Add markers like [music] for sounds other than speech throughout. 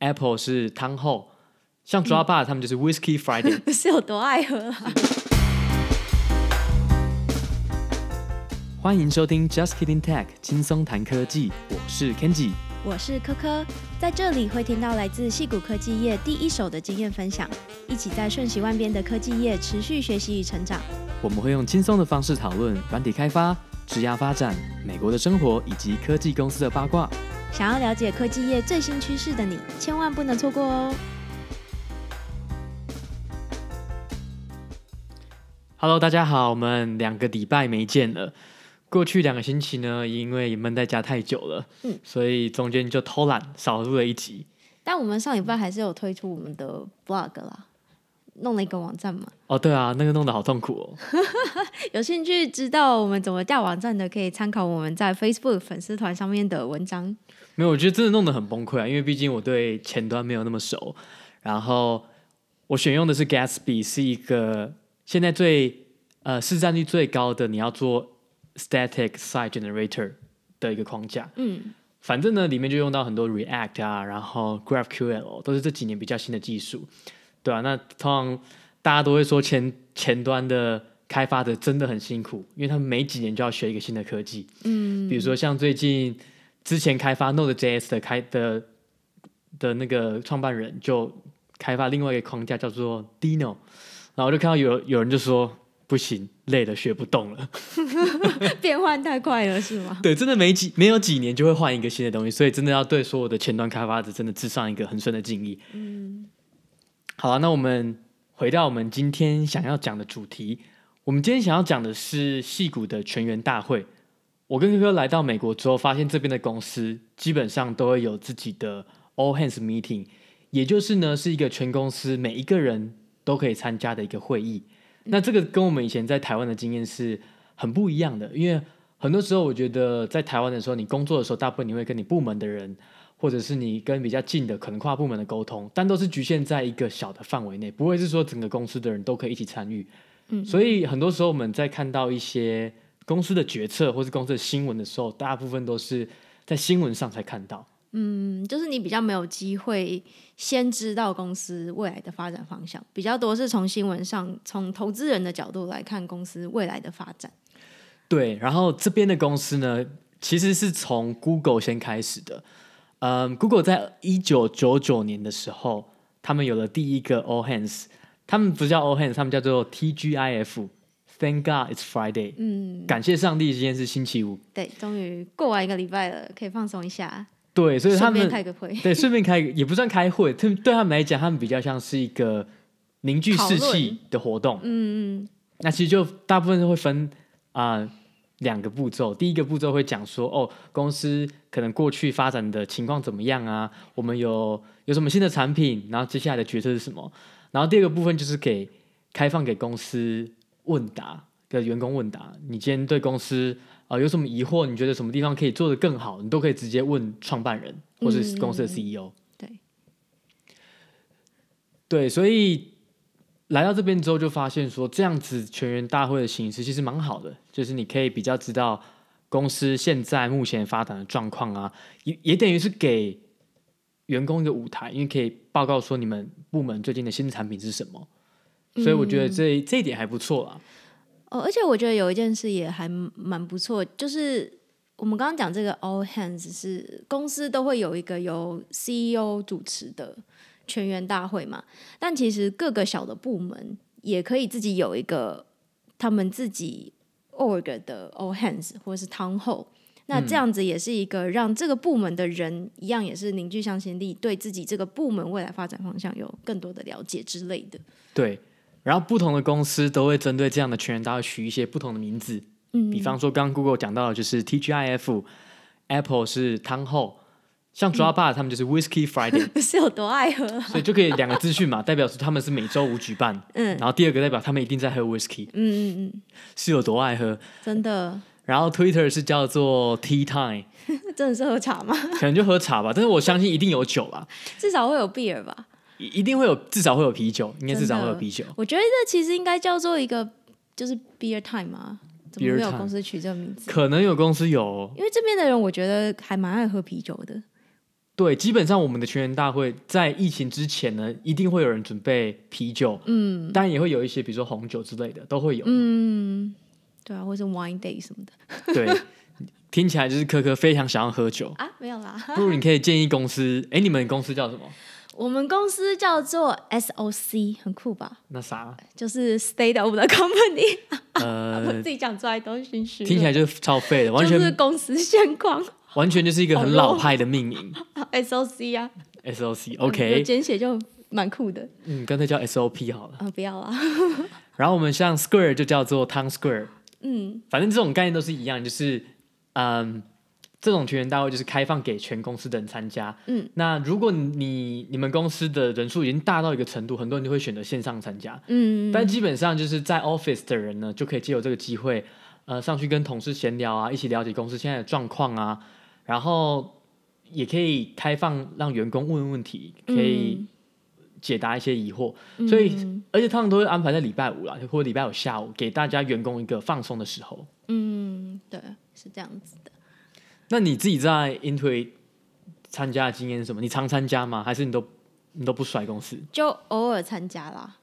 Apple 是汤后，像 Dropbox 他们就是 Whiskey Friday，嗯、[laughs] 是有多爱喝啊？[laughs] 欢迎收听 Just Kidding Tech，轻松谈科技，我是 Kenji，我是科科，在这里会听到来自戏谷科技业第一手的经验分享，一起在瞬息万变的科技业持续学习与成长。我们会用轻松的方式讨论软体开发、职涯发展、美国的生活以及科技公司的八卦。想要了解科技业最新趋势的你，千万不能错过哦！Hello，大家好，我们两个礼拜没见了。过去两个星期呢，因为闷在家太久了，嗯，所以中间就偷懒少录了一集。但我们上礼拜还是有推出我们的 blog 啦，弄了一个网站嘛。哦，对啊，那个弄得好痛苦哦。[laughs] 有兴趣知道我们怎么架网站的，可以参考我们在 Facebook 粉丝团上面的文章。没有，我觉得真的弄得很崩溃啊！因为毕竟我对前端没有那么熟，然后我选用的是 Gatsby，是一个现在最呃市占率最高的，你要做 Static Site Generator 的一个框架。嗯，反正呢里面就用到很多 React 啊，然后 GraphQL 都是这几年比较新的技术，对啊，那通常大家都会说前前端的开发者真的很辛苦，因为他们每几年就要学一个新的科技。嗯，比如说像最近。之前开发 Node.js 的开的的那个创办人就开发另外一个框架叫做 Dino，然后我就看到有有人就说不行，累了学不动了，[laughs] 变换太快了是吗？[laughs] 对，真的没几没有几年就会换一个新的东西，所以真的要对所有的前端开发者真的致上一个很深的敬意。嗯，好了，那我们回到我们今天想要讲的主题，我们今天想要讲的是戏谷的全员大会。我跟哥哥来到美国之后，发现这边的公司基本上都会有自己的 all hands meeting，也就是呢是一个全公司每一个人都可以参加的一个会议。那这个跟我们以前在台湾的经验是很不一样的，因为很多时候我觉得在台湾的时候，你工作的时候，大部分你会跟你部门的人，或者是你跟比较近的可能跨部门的沟通，但都是局限在一个小的范围内，不会是说整个公司的人都可以一起参与。嗯，所以很多时候我们在看到一些。公司的决策或是公司的新闻的时候，大部分都是在新闻上才看到。嗯，就是你比较没有机会先知道公司未来的发展方向，比较多是从新闻上，从投资人的角度来看公司未来的发展。对，然后这边的公司呢，其实是从 Google 先开始的。嗯，Google 在一九九九年的时候，他们有了第一个 All Hands，他们不叫 All Hands，他们叫做 TGIF。Thank God it's Friday。嗯，感谢上帝，今天是星期五。对，终于过完一个礼拜了，可以放松一下。对，所以他们顺便开个会。对，顺便开也不算开会，对对他们来讲，他们比较像是一个凝聚士气的活动。嗯嗯。那其实就大部分都会分啊呃、两个步骤。第一个步骤会讲说，哦，公司可能过去发展的情况怎么样啊？我们有有什么新的产品？然后接下来的决策是什么？然后第二个部分就是给开放给公司。问答的员工问答，你今天对公司啊、呃、有什么疑惑？你觉得什么地方可以做得更好？你都可以直接问创办人或是公司的 CEO。嗯、对，对，所以来到这边之后，就发现说这样子全员大会的形式其实蛮好的，就是你可以比较知道公司现在目前发展的状况啊，也也等于是给员工一个舞台，因为可以报告说你们部门最近的新产品是什么。所以我觉得这、嗯、这一点还不错啦。哦，而且我觉得有一件事也还蛮不错，就是我们刚刚讲这个 All Hands 是公司都会有一个由 CEO 主持的全员大会嘛，但其实各个小的部门也可以自己有一个他们自己 org 的 All Hands 或者是 Town Hall。那这样子也是一个让这个部门的人一样也是凝聚向心力，对自己这个部门未来发展方向有更多的了解之类的。对。然后不同的公司都会针对这样的全员大会取一些不同的名字，嗯，比方说刚刚 Google 讲到的就是 TGIF，Apple 是汤后，像 Dropbox 他们就是 Whiskey Friday，[laughs] 是有多爱喝啊？所以就可以两个资讯嘛，代表是他们是每周五举办，嗯，然后第二个代表他们一定在喝 Whiskey，嗯嗯嗯，是有多爱喝，真的。然后 Twitter 是叫做 Tea Time，[laughs] 真的是喝茶吗？可能就喝茶吧，但是我相信一定有酒吧，至少会有 beer 吧。一定会有，至少会有啤酒，应该至少会有啤酒。我觉得这其实应该叫做一个，就是 beer time 啊，怎么没有公司取这个名字？可能有公司有，因为这边的人我觉得还蛮爱喝啤酒的。对，基本上我们的全员大会在疫情之前呢，一定会有人准备啤酒，嗯，当然也会有一些，比如说红酒之类的，都会有，嗯，对啊，或者 wine day 什么的，[laughs] 对，听起来就是科科非常想要喝酒啊，没有啦，不如你可以建议公司，哎，你们公司叫什么？我们公司叫做 SOC，很酷吧？那啥？就是 State of the Company。[laughs] 呃，我自己讲出来都心虚。听起来就是超废的，完全是公司现况，完全就是一个很老派的命名。[laughs] SOC 啊，SOC，OK，简写就蛮酷的。嗯，干脆叫 SOP 好了。啊，不要了。[laughs] [laughs] 然后我们像 Square 就叫做 Town Square。嗯，反正这种概念都是一样，就是嗯。这种全员大会就是开放给全公司的人参加。嗯，那如果你你们公司的人数已经大到一个程度，很多人就会选择线上参加。嗯，但基本上就是在 Office 的人呢，就可以借由这个机会，呃，上去跟同事闲聊啊，一起了解公司现在的状况啊，然后也可以开放让员工问问题，可以解答一些疑惑。嗯，所以，而且他们都会安排在礼拜五啦，或者礼拜五下午，给大家员工一个放松的时候。嗯，对，是这样子的。那你自己在 Intuit 参加的经验是什么？你常参加吗？还是你都你都不甩公司？就偶尔参加啦。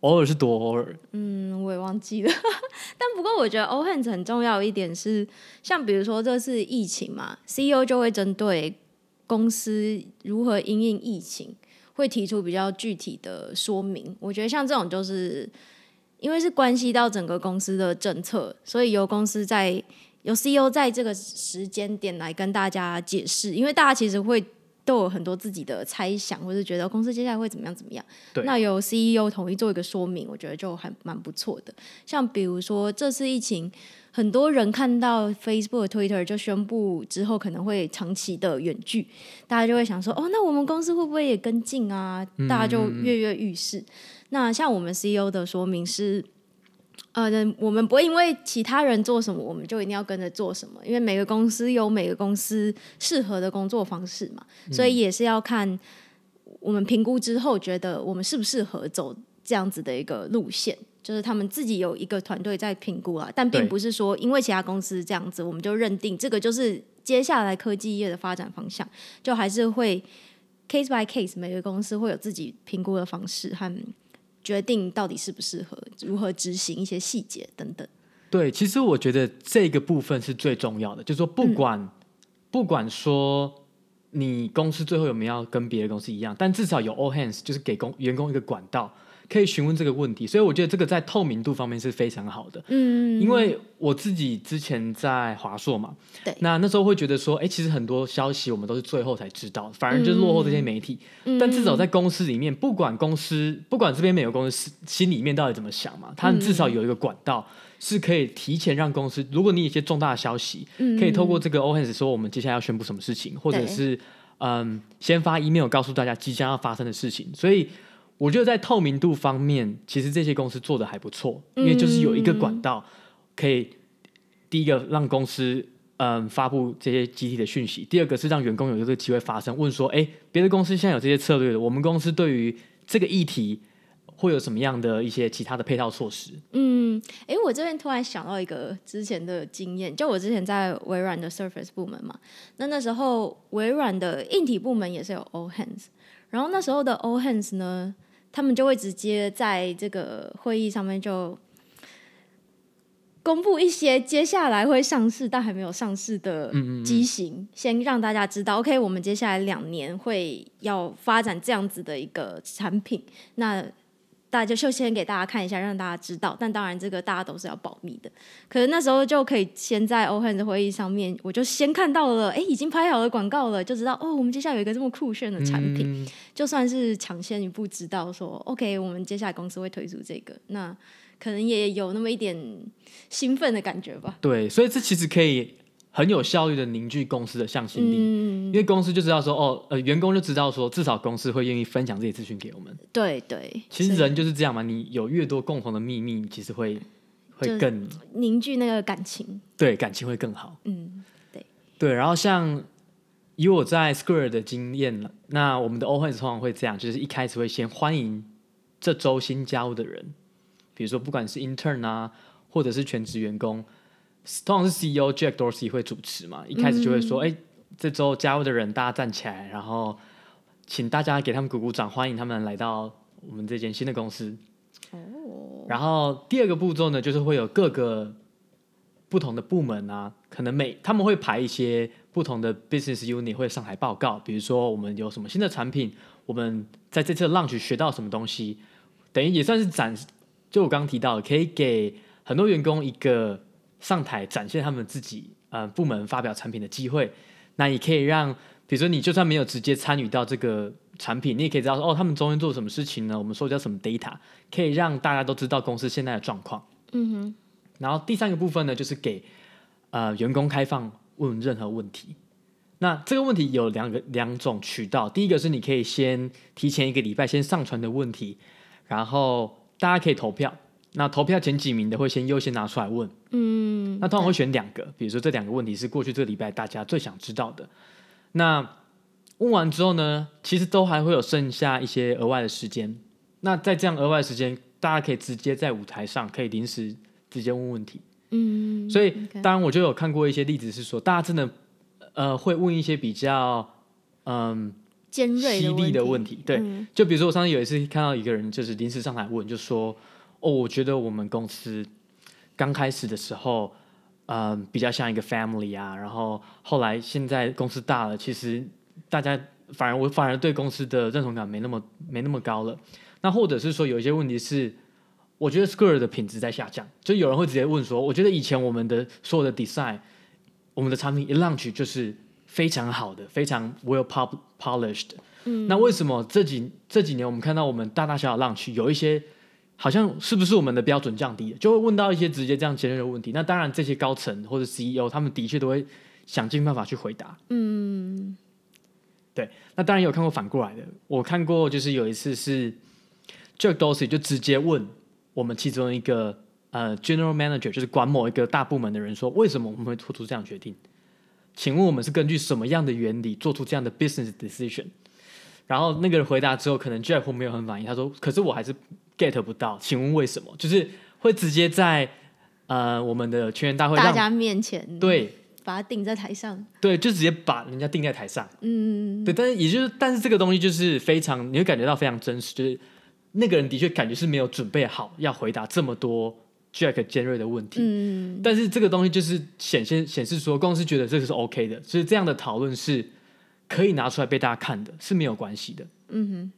偶尔是多偶尔？嗯，我也忘记了。[laughs] 但不过我觉得 All Hands 很重要一点是，像比如说这次疫情嘛，CEO 就会针对公司如何因应疫情，会提出比较具体的说明。我觉得像这种就是因为是关系到整个公司的政策，所以由公司在。有 CEO 在这个时间点来跟大家解释，因为大家其实会都有很多自己的猜想，或是觉得公司接下来会怎么样怎么样。那由 CEO 统一做一个说明，我觉得就还蛮不错的。像比如说这次疫情，很多人看到 Facebook、Twitter 就宣布之后可能会长期的远距，大家就会想说，哦，那我们公司会不会也跟进啊？大家就跃跃欲试。嗯。那像我们 CEO 的说明是。呃，我们不会因为其他人做什么，我们就一定要跟着做什么。因为每个公司有每个公司适合的工作方式嘛，所以也是要看我们评估之后，觉得我们适不适合走这样子的一个路线。就是他们自己有一个团队在评估啊，但并不是说因为其他公司这样子，我们就认定这个就是接下来科技业的发展方向。就还是会 case by case，每个公司会有自己评估的方式和。决定到底适不适合，如何执行一些细节等等。对，其实我觉得这个部分是最重要的，就是说不管、嗯、不管说你公司最后有没有要跟别的公司一样，但至少有 all hands，就是给工员工一个管道。可以询问这个问题，所以我觉得这个在透明度方面是非常好的。嗯，因为我自己之前在华硕嘛，对，那那时候会觉得说，哎，其实很多消息我们都是最后才知道，反而就是落后这些媒体。嗯，但至少在公司里面，不管公司不管这边美国公司心里面到底怎么想嘛，他们至少有一个管道是可以提前让公司，如果你有一些重大的消息，可以透过这个 All Hands 说我们接下来要宣布什么事情，或者是嗯，先发 email 告诉大家即将要发生的事情，所以。我觉得在透明度方面，其实这些公司做的还不错，因为就是有一个管道，可以第一个让公司嗯发布这些集体的讯息，第二个是让员工有这个机会发声，问说，哎，别的公司现在有这些策略的，我们公司对于这个议题会有什么样的一些其他的配套措施？嗯，哎，我这边突然想到一个之前的经验，就我之前在微软的 Surface 部门嘛，那那时候微软的硬体部门也是有 All Hands，然后那时候的 All Hands 呢。他们就会直接在这个会议上面就公布一些接下来会上市但还没有上市的机型，嗯嗯嗯，先让大家知道。OK，我们接下来两年会要发展这样子的一个产品。那大家就先给大家看一下，让大家知道。但当然，这个大家都是要保密的。可是那时候就可以先在 All Hands 会议上面，我就先看到了，哎，已经拍好了广告了，就知道哦，我们接下来有一个这么酷炫的产品。嗯、[laughs] 就算是抢先一步知道说，OK，我们接下来公司会推出这个，那可能也有那么一点兴奋的感觉吧。对，所以这其实可以。很有效率的凝聚公司的向心力，嗯，因为公司就知道说，哦，呃，员工就知道说，至少公司会愿意分享这些资讯给我们。对对，其实人就是这样嘛，你有越多共同的秘密，其实会会更凝聚那个感情，对，感情会更好。嗯，对对。然后像以我在 Square 的经验，那我们的 Hands 通常会这样，就是一开始会先欢迎这周新加入的人，比如说不管是 Intern 啊，或者是全职员工。通常是 CEO Jack Dorsey 会主持嘛，一开始就会说：“哎、这周加入的人，大家站起来，然后请大家给他们鼓鼓掌，欢迎他们来到我们这间新的公司。哦。然后第二个步骤呢，就是会有各个不同的部门啊，可能每他们会排一些不同的 business unit 会上台报告，比如说我们有什么新的产品，我们在这次 launch 学到什么东西，等于也算是展，就我刚刚提到，可以给很多员工一个上台展现他们自己呃部门发表产品的机会。那也可以让，比如说你就算没有直接参与到这个产品，你也可以知道说哦，他们中间做什么事情呢？我们说叫什么 data，可以让大家都知道公司现在的状况。嗯哼。然后第三个部分呢，就是给呃员工开放问任何问题。那这个问题有两个两种渠道，第一个是你可以先提前一个礼拜先上传的问题，然后大家可以投票。那投票前几名的会先优先拿出来问。嗯。那通常会选两个，比如说这两个问题是过去这个礼拜大家最想知道的。那问完之后呢，其实都还会有剩下一些额外的时间。那在这样额外的时间，大家可以直接在舞台上可以临时直接问问题。嗯。所以当然我就有看过一些例子是说，大家真的。呃，会问一些比较嗯尖锐、犀利的问题，对，嗯、就比如说我上次有一次看到一个人就是临时上台问，就说哦，我觉得我们公司刚开始的时候，嗯，比较像一个 family 啊，然后后来现在公司大了，其实大家反而我反而对公司的认同感没那么没那么高了。那或者是说有一些问题是，我觉得 Square 的品质在下降，就有人会直接问说，我觉得以前我们的所有的 design。我们的产品一 launch 就是非常好的，非常 well polished。嗯，那为什么这几这几年我们看到我们大大小小 launch 有一些好像是不是我们的标准降低了？就会问到一些直接这样尖锐的问题。那当然，这些高层或者 CEO 他们的确都会想尽办法去回答。嗯，对。那当然有看过反过来的，我看过就是有一次是 Jack Dorsey 就直接问我们其中一个。呃，General Manager 就是管某一个大部门的人说，为什么我们会做出这样决定？请问我们是根据什么样的原理做出这样的 business decision？然后那个人回答之后，可能 Jeff 没有很满意，他说：“可是我还是 get 不到，请问为什么？”就是会直接在呃我们的全员大会大家面前对把它定在台上，对，就直接把人家定在台上，嗯，对，但是也就是，但是这个东西就是非常你会感觉到非常真实，就是那个人的确感觉是没有准备好要回答这么多。Jack 尖锐的问题，嗯，但是这个东西就是显现显示说公司觉得这个是 OK 的，所以这样的讨论是可以拿出来被大家看的，是没有关系的。嗯哼，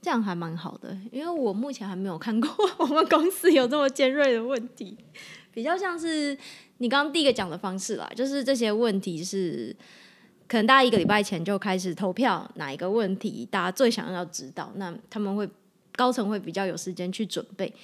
这样还蛮好的，因为我目前还没有看过 [laughs] 我们公司有这么尖锐的问题，比较像是你刚刚第一个讲的方式啦，就是这些问题是可能大家一个礼拜前就开始投票，哪一个问题大家最想要知道，那他们会高层会比较有时间去准备。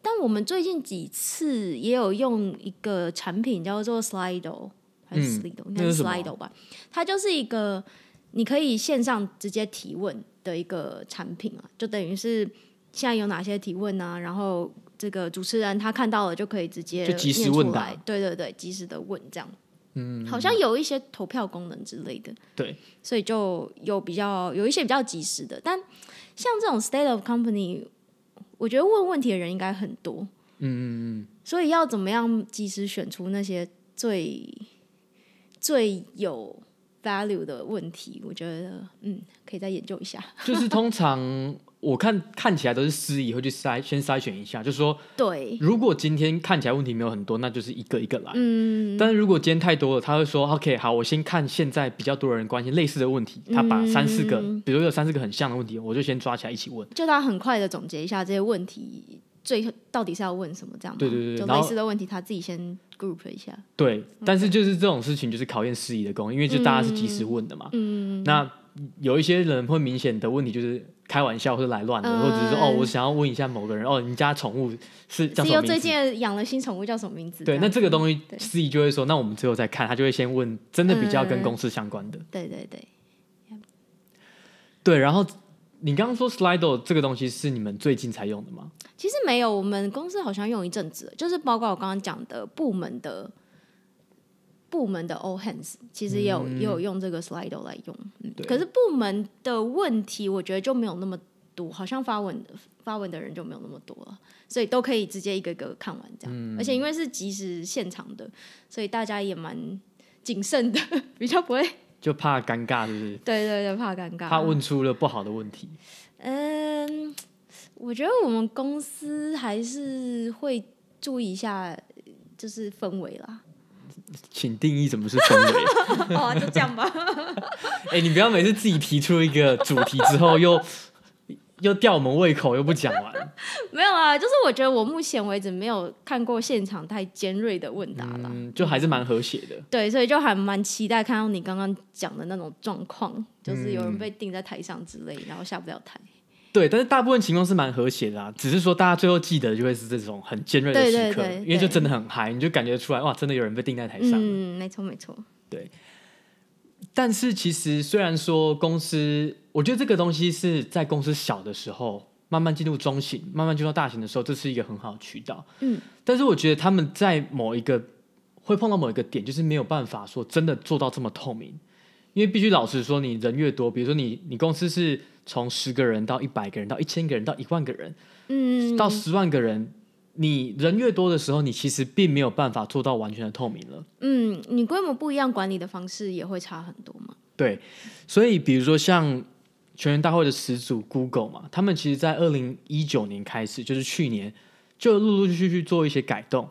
但我们最近几次也有用一个产品叫做 Slido 还是 Slido？、嗯、应该是 Slido 吧？它就是一个你可以线上直接提问的一个产品啊，就等于是现在有哪些提问啊，然后这个主持人他看到了就可以直接就及时问答，对对对，及时的问这样。嗯，好像有一些投票功能之类的，对，所以就有比较有一些比较及时的，但像这种 State of Company。我觉得问问题的人应该很多，嗯嗯嗯，所以要怎么样及时选出那些最最有 value 的问题？我觉得嗯，可以再研究一下。[laughs] 就是通常。我看看起来都是司仪会去筛，先筛选一下，就是说，对，如果今天看起来问题没有很多，那就是一个一个来。嗯，但是如果今天太多了，他会说，OK，好，我先看现在比较多人关心类似的问题，他把三四个，嗯、比如有三四个很像的问题，我就先抓起来一起问。就他很快的总结一下这些问题，最后到底是要问什么这样。对对对，就类似的问题他自己先 group 一下。对，但是就是这种事情就是考验司仪的功，因为就大家是及时问的嘛。嗯，那有一些人会明显的问题就是。开玩笑或者来乱的，或者是说哦，我想要问一下某个人哦，你家宠物是叫什么名字？最近养了新宠物叫什么名字？对，那这个东西司仪就会说，那我们之后再看，他就会先问真的比较跟公司相关的。对对对，对。然后你刚刚说 Slido 这个东西是你们最近才用的吗？其实没有，我们公司好像用一阵子，就是包括我刚刚讲的部门的。部门的 all hands 其实也有、嗯、也有用这个 Slido 来用，嗯，可是部门的问题我觉得就没有那么多，好像发文发文的人就没有那么多了，所以都可以直接一个一个看完这样，嗯、而且因为是即时现场的，所以大家也蛮谨慎的，[laughs] 比较不会就怕尴尬，是不是？对对对，怕尴尬，怕问出了不好的问题。嗯，我觉得我们公司还是会注意一下，就是氛围啦。请定义什么是氛围。[laughs] 哦，就这样吧。[laughs] 哎、欸，你不要每次自己提出一个主题之后又。又吊我们胃口，又不讲完。[laughs] 没有啊，就是我觉得我目前为止没有看过现场太尖锐的问答了，嗯，就还是蛮和谐的。对，所以就还蛮期待看到你刚刚讲的那种状况，就是有人被定在台上之类，然后下不了台。对，但是大部分情况是蛮和谐的啊，只是说大家最后记得就会是这种很尖锐的时刻，因为就真的很嗨，你就感觉出来哇，真的有人被定在台上。嗯，没错没错。对。但是其实，虽然说公司，我觉得这个东西是在公司小的时候，慢慢进入中型，慢慢进入大型的时候，这是一个很好的渠道。嗯。但是我觉得他们在某一个会碰到某一个点，就是没有办法说真的做到这么透明，因为必须老实说，你人越多，比如说你你公司是从十个人到一百个人到一千个人到一万个人，嗯，到十万个人。你人越多的时候，你其实并没有办法做到完全的透明了。嗯，你规模不一样，管理的方式也会差很多嘛。对，所以比如说像全员大会的始祖 Google 嘛，他们其实，在二零一九年开始，就是去年，就陆陆续续去做一些改动。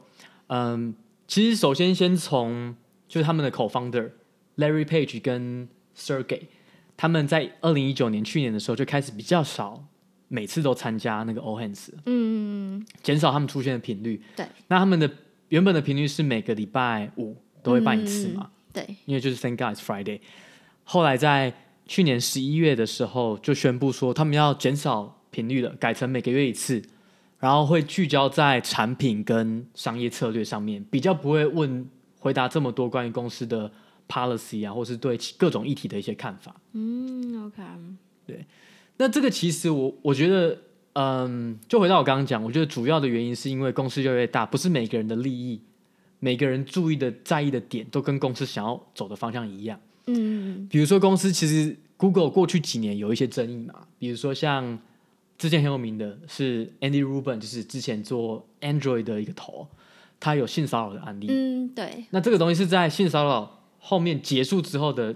嗯，其实首先先从就是他们的 Co-founder Larry Page 跟 Sergey，他们在二零一九年去年的时候就开始比较少。每次都参加那个 All Hands，嗯，减少他们出现的频率。对，那他们的原本的频率是每个礼拜五都会办一次嘛？嗯、对，因为就是 Thank God It's Friday。后来在去年十一月的时候，就宣布说他们要减少频率了，改成每个月一次，然后会聚焦在产品跟商业策略上面，比较不会问回答这么多关于公司的 policy 啊，或是对各种议题的一些看法。嗯，OK，对。那这个其实我我觉得，嗯，就回到我刚刚讲，我觉得主要的原因是因为公司越来越大，不是每个人的利益，每个人注意的在意的点都跟公司想要走的方向一样。嗯，比如说公司其实 Google 过去几年有一些争议嘛，比如说像之前很有名的是 Andy Rubin，就是之前做 Android 的一个头，他有性骚扰的案例。嗯，对。那这个东西是在性骚扰后面结束之后的。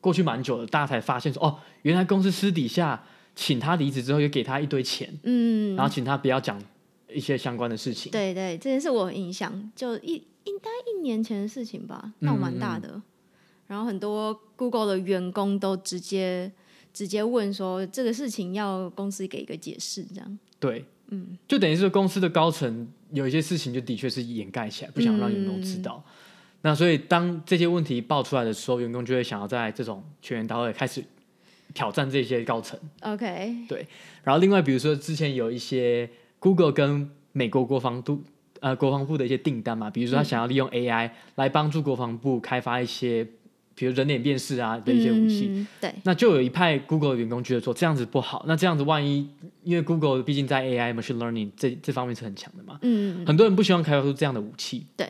过去蛮久了，大家才发现说，哦，原来公司私底下请他离职之后，又给他一堆钱，嗯，然后请他不要讲一些相关的事情。对对，这件事我有印象，就一应该一年前的事情吧，闹蛮大的。嗯、然后很多 Google 的员工都直接直接问说，这个事情要公司给一个解释，这样。对，嗯，就等于是公司的高层有一些事情，就的确是掩盖起来，不想让员工知道。嗯那所以，当这些问题爆出来的时候，员工就会想要在这种全员大会开始挑战这些高层。OK，对。然后，另外比如说，之前有一些 Google 跟美国国防部呃国防部的一些订单嘛，比如说他想要利用 AI 来帮助国防部开发一些，比如人脸辨识啊的一些武器。嗯、对。那就有一派 Google 的员工觉得说这样子不好，那这样子万一因为 Google 毕竟在 AI machine learning 这这方面是很强的嘛，嗯，很多人不希望开发出这样的武器。对。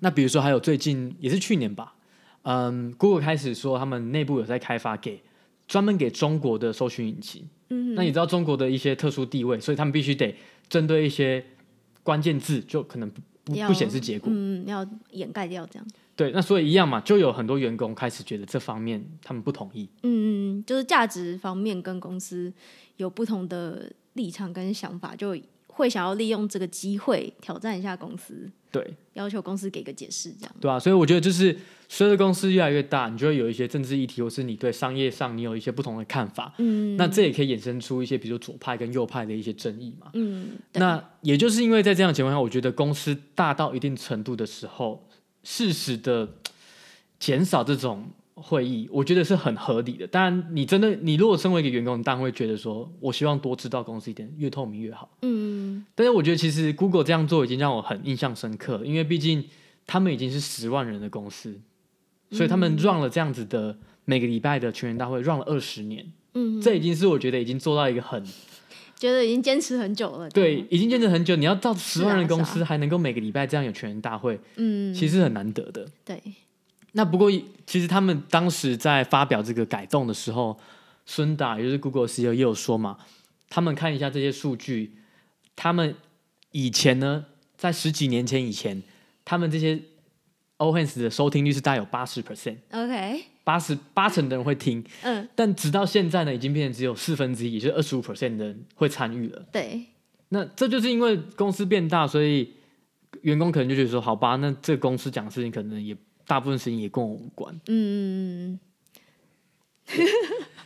那比如说，还有最近也是去年吧，嗯，Google 开始说他们内部有在开发给专门给中国的搜寻引擎。嗯，那你知道中国的一些特殊地位，所以他们必须得针对一些关键字，就可能不不显示结果。嗯，要掩盖掉这样。对，那所以一样嘛，就有很多员工开始觉得这方面他们不同意。嗯嗯，就是价值方面跟公司有不同的立场跟想法，就会想要利用这个机会挑战一下公司。对，要求公司给个解释，这样对啊，所以我觉得就是随着公司越来越大，你就会有一些政治议题，或是你对商业上你有一些不同的看法。嗯，那这也可以衍生出一些，比如说左派跟右派的一些争议嘛。嗯，那也就是因为在这样的情况下，我觉得公司大到一定程度的时候，适时的减少这种。会议我觉得是很合理的，当然你真的你如果身为一个员工，你当然会觉得说，我希望多知道公司一点，越透明越好。嗯，但是我觉得其实 Google 这样做已经让我很印象深刻，因为毕竟他们已经是十万人的公司，所以他们 run 了这样子的每个礼拜的全员大会 run 了二十年，嗯，这已经是我觉得已经做到一个很觉得已经坚持很久了，对，已经坚持很久，你要到十万人公司还能够每个礼拜这样有全员大会，嗯，其实很难得的，对。那不过，其实他们当时在发表这个改动的时候，孙达也就是 Google CEO 也有说嘛，他们看一下这些数据，他们以前呢，在十几年前以前，他们这些 All Hands 的收听率是大概有八十 percent，OK，八八十八成的人会听，嗯，但直到现在呢，已经变成只有四分之一，也就是二十五 percent 的人会参与了。对，那这就是因为公司变大，所以员工可能就觉得说，好吧，那这个公司讲的事情可能也大部分事情也跟我无关。嗯嗯嗯。[laughs]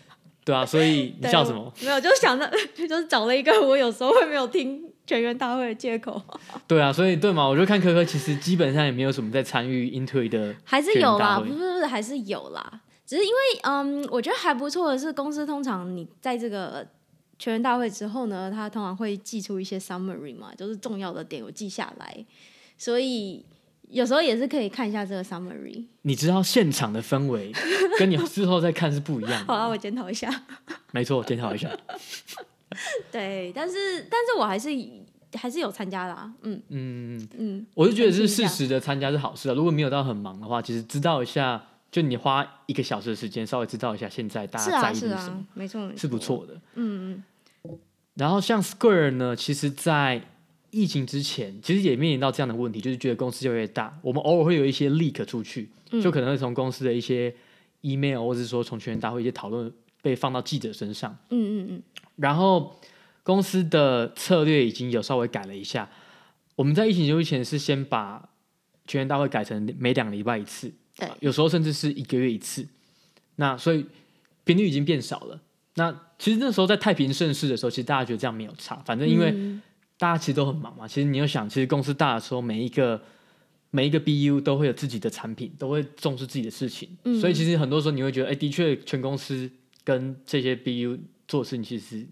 对啊，所以你笑什么？没有，就想着 [laughs] 就是找了一个我有时候会没有听全员大会的借口。[laughs] 对啊，所以对嘛，我就看科科其实基本上也没有什么在参与 Intuit 的，还是有啦，不是不是还是有啦，只是因为嗯，我觉得还不错的是，公司通常你在这个全员大会之后呢，他通常会寄出一些 summary 嘛，就是重要的点有记下来，所以。有时候也是可以看一下这个 summary。你知道现场的氛围 [laughs] 跟你之后再看是不一样的。好啊，我检讨一下。没错，检讨一下。[laughs] 对，但是但是我还是还是有参加啦。嗯嗯嗯，我就觉得是适时的参加是好事啊。如果没有到很忙的话，其实知道一下，就你花一个小时的时间，稍微知道一下现在大家在意的是什么，是啊是啊、没错，没错，是不错的。嗯嗯。然后像 Square 呢，其实，在疫情之前，其实也面临到这样的问题，就是觉得公司越来越大，我们偶尔会有一些 leak 出去，嗯、就可能会从公司的一些 email，或者是说从全员大会一些讨论被放到记者身上。嗯嗯嗯。然后公司的策略已经有稍微改了一下，我们在疫情之前是先把全员大会改成每两个礼拜一次，对，有时候甚至是一个月一次。那所以频率已经变少了。那其实那时候在太平盛世的时候，其实大家觉得这样没有差，反正因为、嗯。大家其实都很忙嘛。其实你要想，其实公司大的时候，每一个每一个 BU 都会有自己的产品，都会重视自己的事情。嗯、所以其实很多时候你会觉得，哎，的确，全公司跟这些 BU 做事情，其实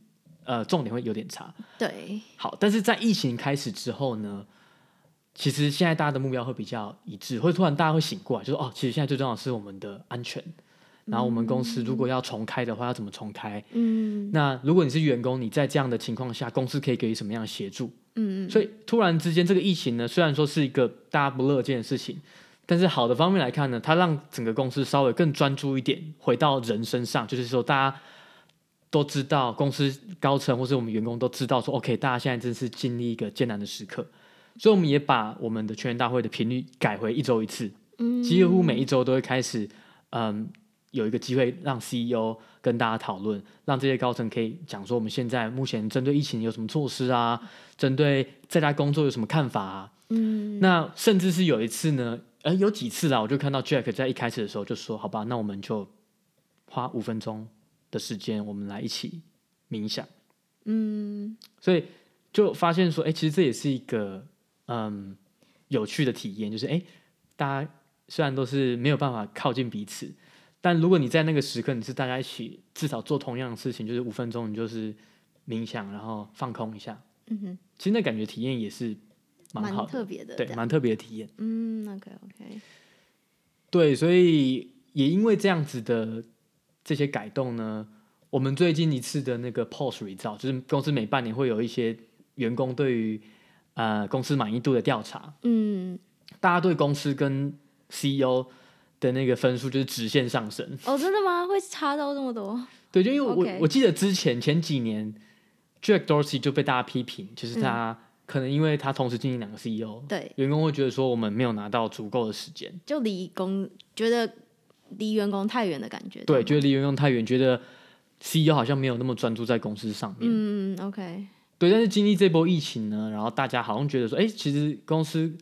呃重点会有点差。对。好，但是在疫情开始之后呢，其实现在大家的目标会比较一致，会突然大家会醒过来，就是哦，其实现在最重要的是我们的安全。然后我们公司如果要重开的话，要怎么重开？嗯，那如果你是员工，你在这样的情况下，公司可以给予什么样的协助？嗯，所以突然之间，这个疫情呢，虽然说是一个大家不乐见的事情，但是好的方面来看呢，它让整个公司稍微更专注一点，回到人身上，就是说大家都知道，公司高层或是我们员工都知道说，OK，大家现在正是经历一个艰难的时刻，所以我们也把我们的全员大会的频率改回一周一次，嗯，几乎每一周都会开始，嗯。有一个机会让 CEO 跟大家讨论，让这些高层可以讲说我们现在目前针对疫情有什么措施啊？针对在家工作有什么看法啊？嗯，那甚至是有一次呢，呃，有几次啦，我就看到 Jack 在一开始的时候就说：“好吧，那我们就花五分钟的时间，我们来一起冥想。”嗯，所以就发现说，哎，其实这也是一个嗯有趣的体验，就是哎，大家虽然都是没有办法靠近彼此。但如果你在那个时刻，你是大家一起至少做同样的事情，就是五分钟，你就是冥想，然后放空一下。嗯哼，其实那感觉体验也是蛮好的，特别的，对，蛮特别的体验。嗯，OK OK。对，所以也因为这样子的这些改动呢，我们最近一次的那个 Pulse Result，就是公司每半年会有一些员工对于呃公司满意度的调查。嗯，大家对公司跟 CEO。的那个分数就是直线上升哦，真的吗？会差到这么多？对，就因为我、okay. 我记得之前前几年，Jack Dorsey 就被大家批评，就是他、嗯、可能因为他同时经营两个 CEO，对，员工会觉得说我们没有拿到足够的时间，就离工觉得离员工太远的感觉，对，觉得离员工太远，觉得 CEO 好像没有那么专注在公司上面。嗯，OK，对，但是经历这波疫情呢，然后大家好像觉得说，哎，其实公司。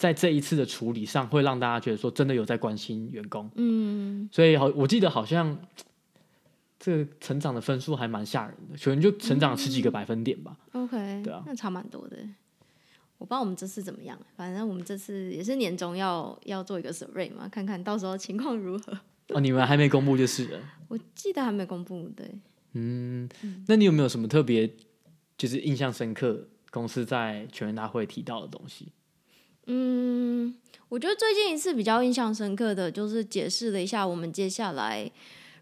在这一次的处理上，会让大家觉得说真的有在关心员工，嗯，所以好，我记得好像这个成长的分数还蛮吓人的，可能就成长十几个百分点吧。嗯、OK，对啊，那差蛮多的。我不知道我们这次怎么样，反正我们这次也是年终要要做一个 survey 嘛，看看到时候情况如何。[laughs] 哦，你们还没公布就是了。我记得还没公布，对。嗯，那你有没有什么特别就是印象深刻公司在全员大会提到的东西？嗯，我觉得最近一次比较印象深刻的就是解释了一下我们接下来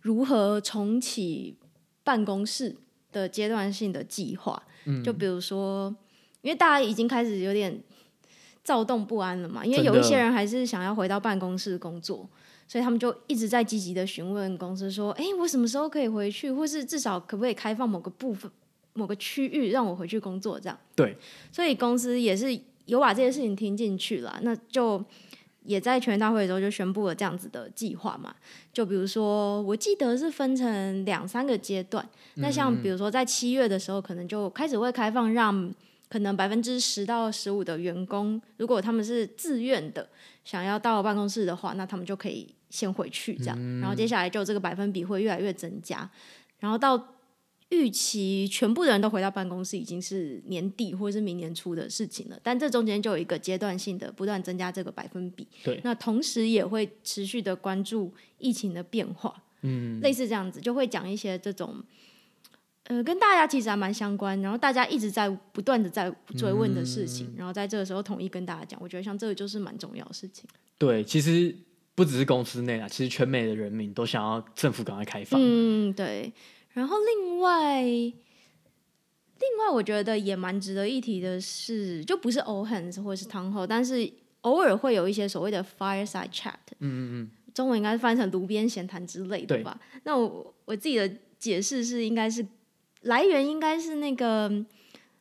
如何重启办公室的阶段性的计划。嗯，就比如说，因为大家已经开始有点躁动不安了嘛，因为有一些人还是想要回到办公室工作，所以他们就一直在积极的询问公司说：“哎，我什么时候可以回去？或是至少可不可以开放某个部分、某个区域让我回去工作？”这样。对，所以公司也是。有把这些事情听进去了，那就也在全员大会的时候就宣布了这样子的计划嘛。就比如说，我记得是分成两三个阶段。那像比如说在七月的时候，可能就开始会开放让可能百分之十到十五的员工，如果他们是自愿的想要到办公室的话，那他们就可以先回去这样。然后接下来就这个百分比会越来越增加，然后到。预期全部的人都回到办公室已经是年底或者是明年初的事情了，但这中间就有一个阶段性的不断增加这个百分比。对，那同时也会持续的关注疫情的变化，嗯，类似这样子就会讲一些这种，呃，跟大家其实还蛮相关，然后大家一直在不断的在追问的事情，嗯，然后在这个时候统一跟大家讲，我觉得像这个就是蛮重要的事情。对，其实不只是公司内啊，其实全美的人民都想要政府赶快开放。嗯，对。然后另外，另外我觉得也蛮值得一提的是，就不是 all hands 或者是 town hall，但是偶尔会有一些所谓的 fireside chat，嗯嗯嗯，中文应该是翻成炉边闲谈之类的吧。那我我自己的解释是，应该是来源应该是那个，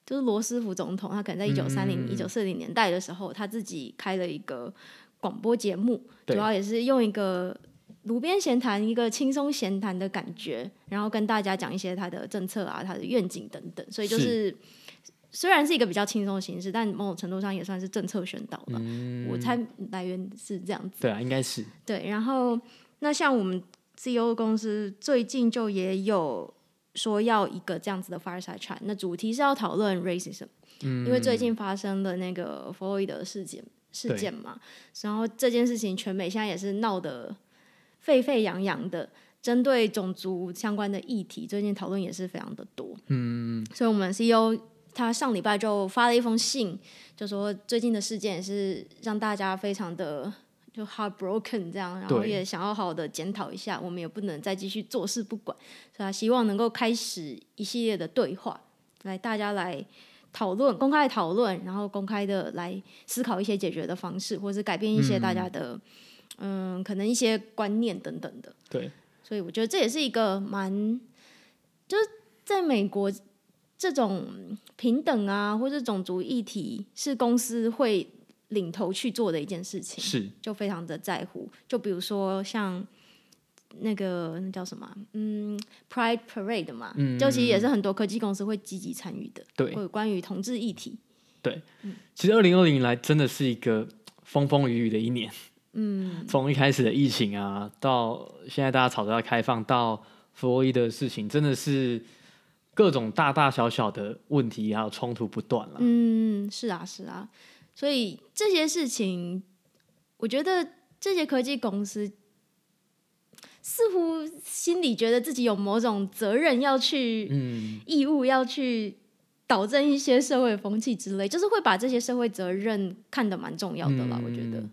就是罗斯福总统，他可能在一九三零、一九四零年代的时候，他自己开了一个广播节目，主要也是用一个。炉边闲谈，一个轻松闲谈的感觉，然后跟大家讲一些他的政策啊、他的愿景等等，所以就是，是虽然是一个比较轻松的形式，但某种程度上也算是政策宣导吧。嗯，我猜来源是这样子。对啊，应该是。对，然后那像我们 CEO 公司最近就也有说要一个这样子的 fireside chat，那主题是要讨论 racism，嗯，因为最近发生了那个弗洛伊德事件事件嘛，然后这件事情全美现在也是闹得。沸沸扬扬的针对种族相关的议题，最近讨论也是非常的多。嗯，所以我们 CEO 他上礼拜就发了一封信，就说最近的事件也是让大家非常的就 heartbroken 这样，然后也想要好好的检讨一下，我们也不能再继续坐视不管，所以他希望能够开始一系列的对话，来大家来讨论，公开讨论，然后公开的来思考一些解决的方式，或者是改变一些大家的。嗯嗯，可能一些观念等等的，对，所以我觉得这也是一个蛮，就是在美国这种平等啊，或者种族议题是公司会领头去做的一件事情，是。就非常的在乎。就比如说像那个那叫什么，嗯，Pride Parade 嘛，嗯，就其实也是很多科技公司会积极参与的，对，或者关于同志议题，对，嗯，其实二零二零年来真的是一个风风雨雨的一年。嗯，从一开始的疫情啊，到现在大家吵着要开放，到弗洛伊德的事情，真的是各种大大小小的问题还有冲突不断了。嗯，是啊，是啊，所以这些事情，我觉得这些科技公司似乎心里觉得自己有某种责任要去，嗯，义务要去导正一些社会风气之类，就是会把这些社会责任看得蛮重要的啦，嗯，我觉得。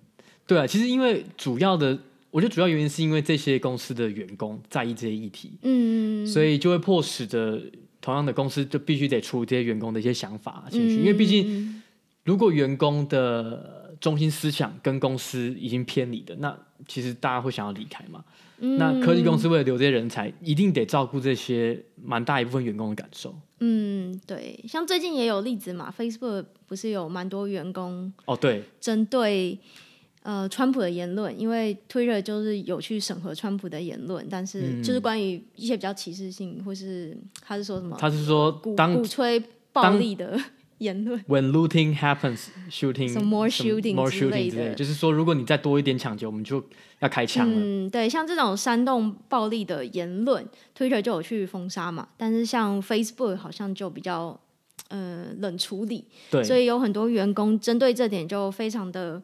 对啊，其实因为主要的，我觉得主要原因是因为这些公司的员工在意这些议题，嗯，所以就会迫使着同样的公司就必须得处理这些员工的一些想法、情绪，嗯、因为毕竟如果员工的中心思想跟公司已经偏离的，那其实大家会想要离开嘛。嗯、那科技公司为了留这些人才，一定得照顾这些蛮大一部分员工的感受。嗯，对，像最近也有例子嘛，Facebook 不是有蛮多员工哦，对，针对。呃，川普的言论，因为 Twitter 就是有去审核川普的言论，但是就是关于一些比较歧视性，或是他是说什么？他是说当鼓吹暴力的 [laughs] 言论。When looting happens, shooting some more shooting more shooting 之类的，就是说如果你再多一点抢劫，我们就要开枪了。嗯，对，像这种煽动暴力的言论，Twitter 就有去封杀嘛，但是像 Facebook 好像就比较呃冷处理，对，所以有很多员工针对这点就非常的。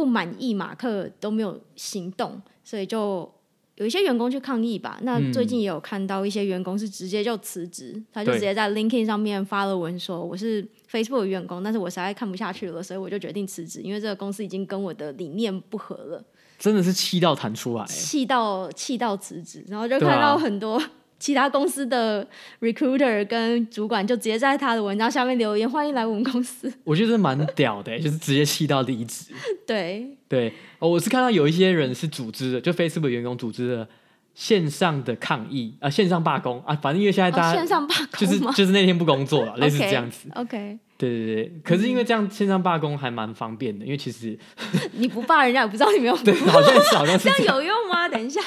不满意马克都没有行动，所以就有一些员工去抗议吧。那最近也有看到一些员工是直接就辞职，嗯、他就直接在 LinkedIn 上面发了文说：“我是 Facebook 的员工，但是我实在看不下去了，所以我就决定辞职，因为这个公司已经跟我的理念不合了。”真的是气到弹出来，气到气到辞职，然后就看到很多。其他公司的 recruiter 跟主管就直接在他的文章下面留言，欢迎来我们公司。我觉得蛮屌的，就是直接气到离职。对对，我是看到有一些人是组织的，就 Facebook 员工组织的线上的抗议啊、呃，线上罢工啊，反正因为现在大家、哦、线上罢工就是就是那天不工作了，[laughs] 类似这样子。OK，, okay. 对对对，可是因为这样线上罢工还蛮方便的，因为其实 [laughs] 你不罢人家也不知道你没有 [laughs] 对，好像是好像是 [laughs] 这样有用吗？等一下，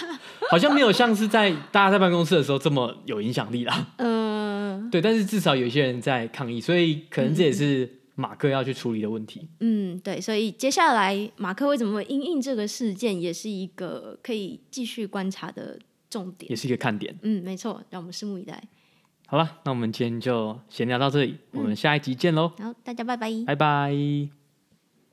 好像没有像是在大家在办公室的时候这么有影响力啦。嗯、呃，对，但是至少有一些人在抗议，所以可能这也是马克要去处理的问题。嗯，对，所以接下来马克为什么会因应这个事件，也是一个可以继续观察的重点，也是一个看点。嗯，没错，让我们拭目以待。好了，那我们今天就闲聊到这里，嗯、我们下一集见喽。好，大家拜拜，拜拜。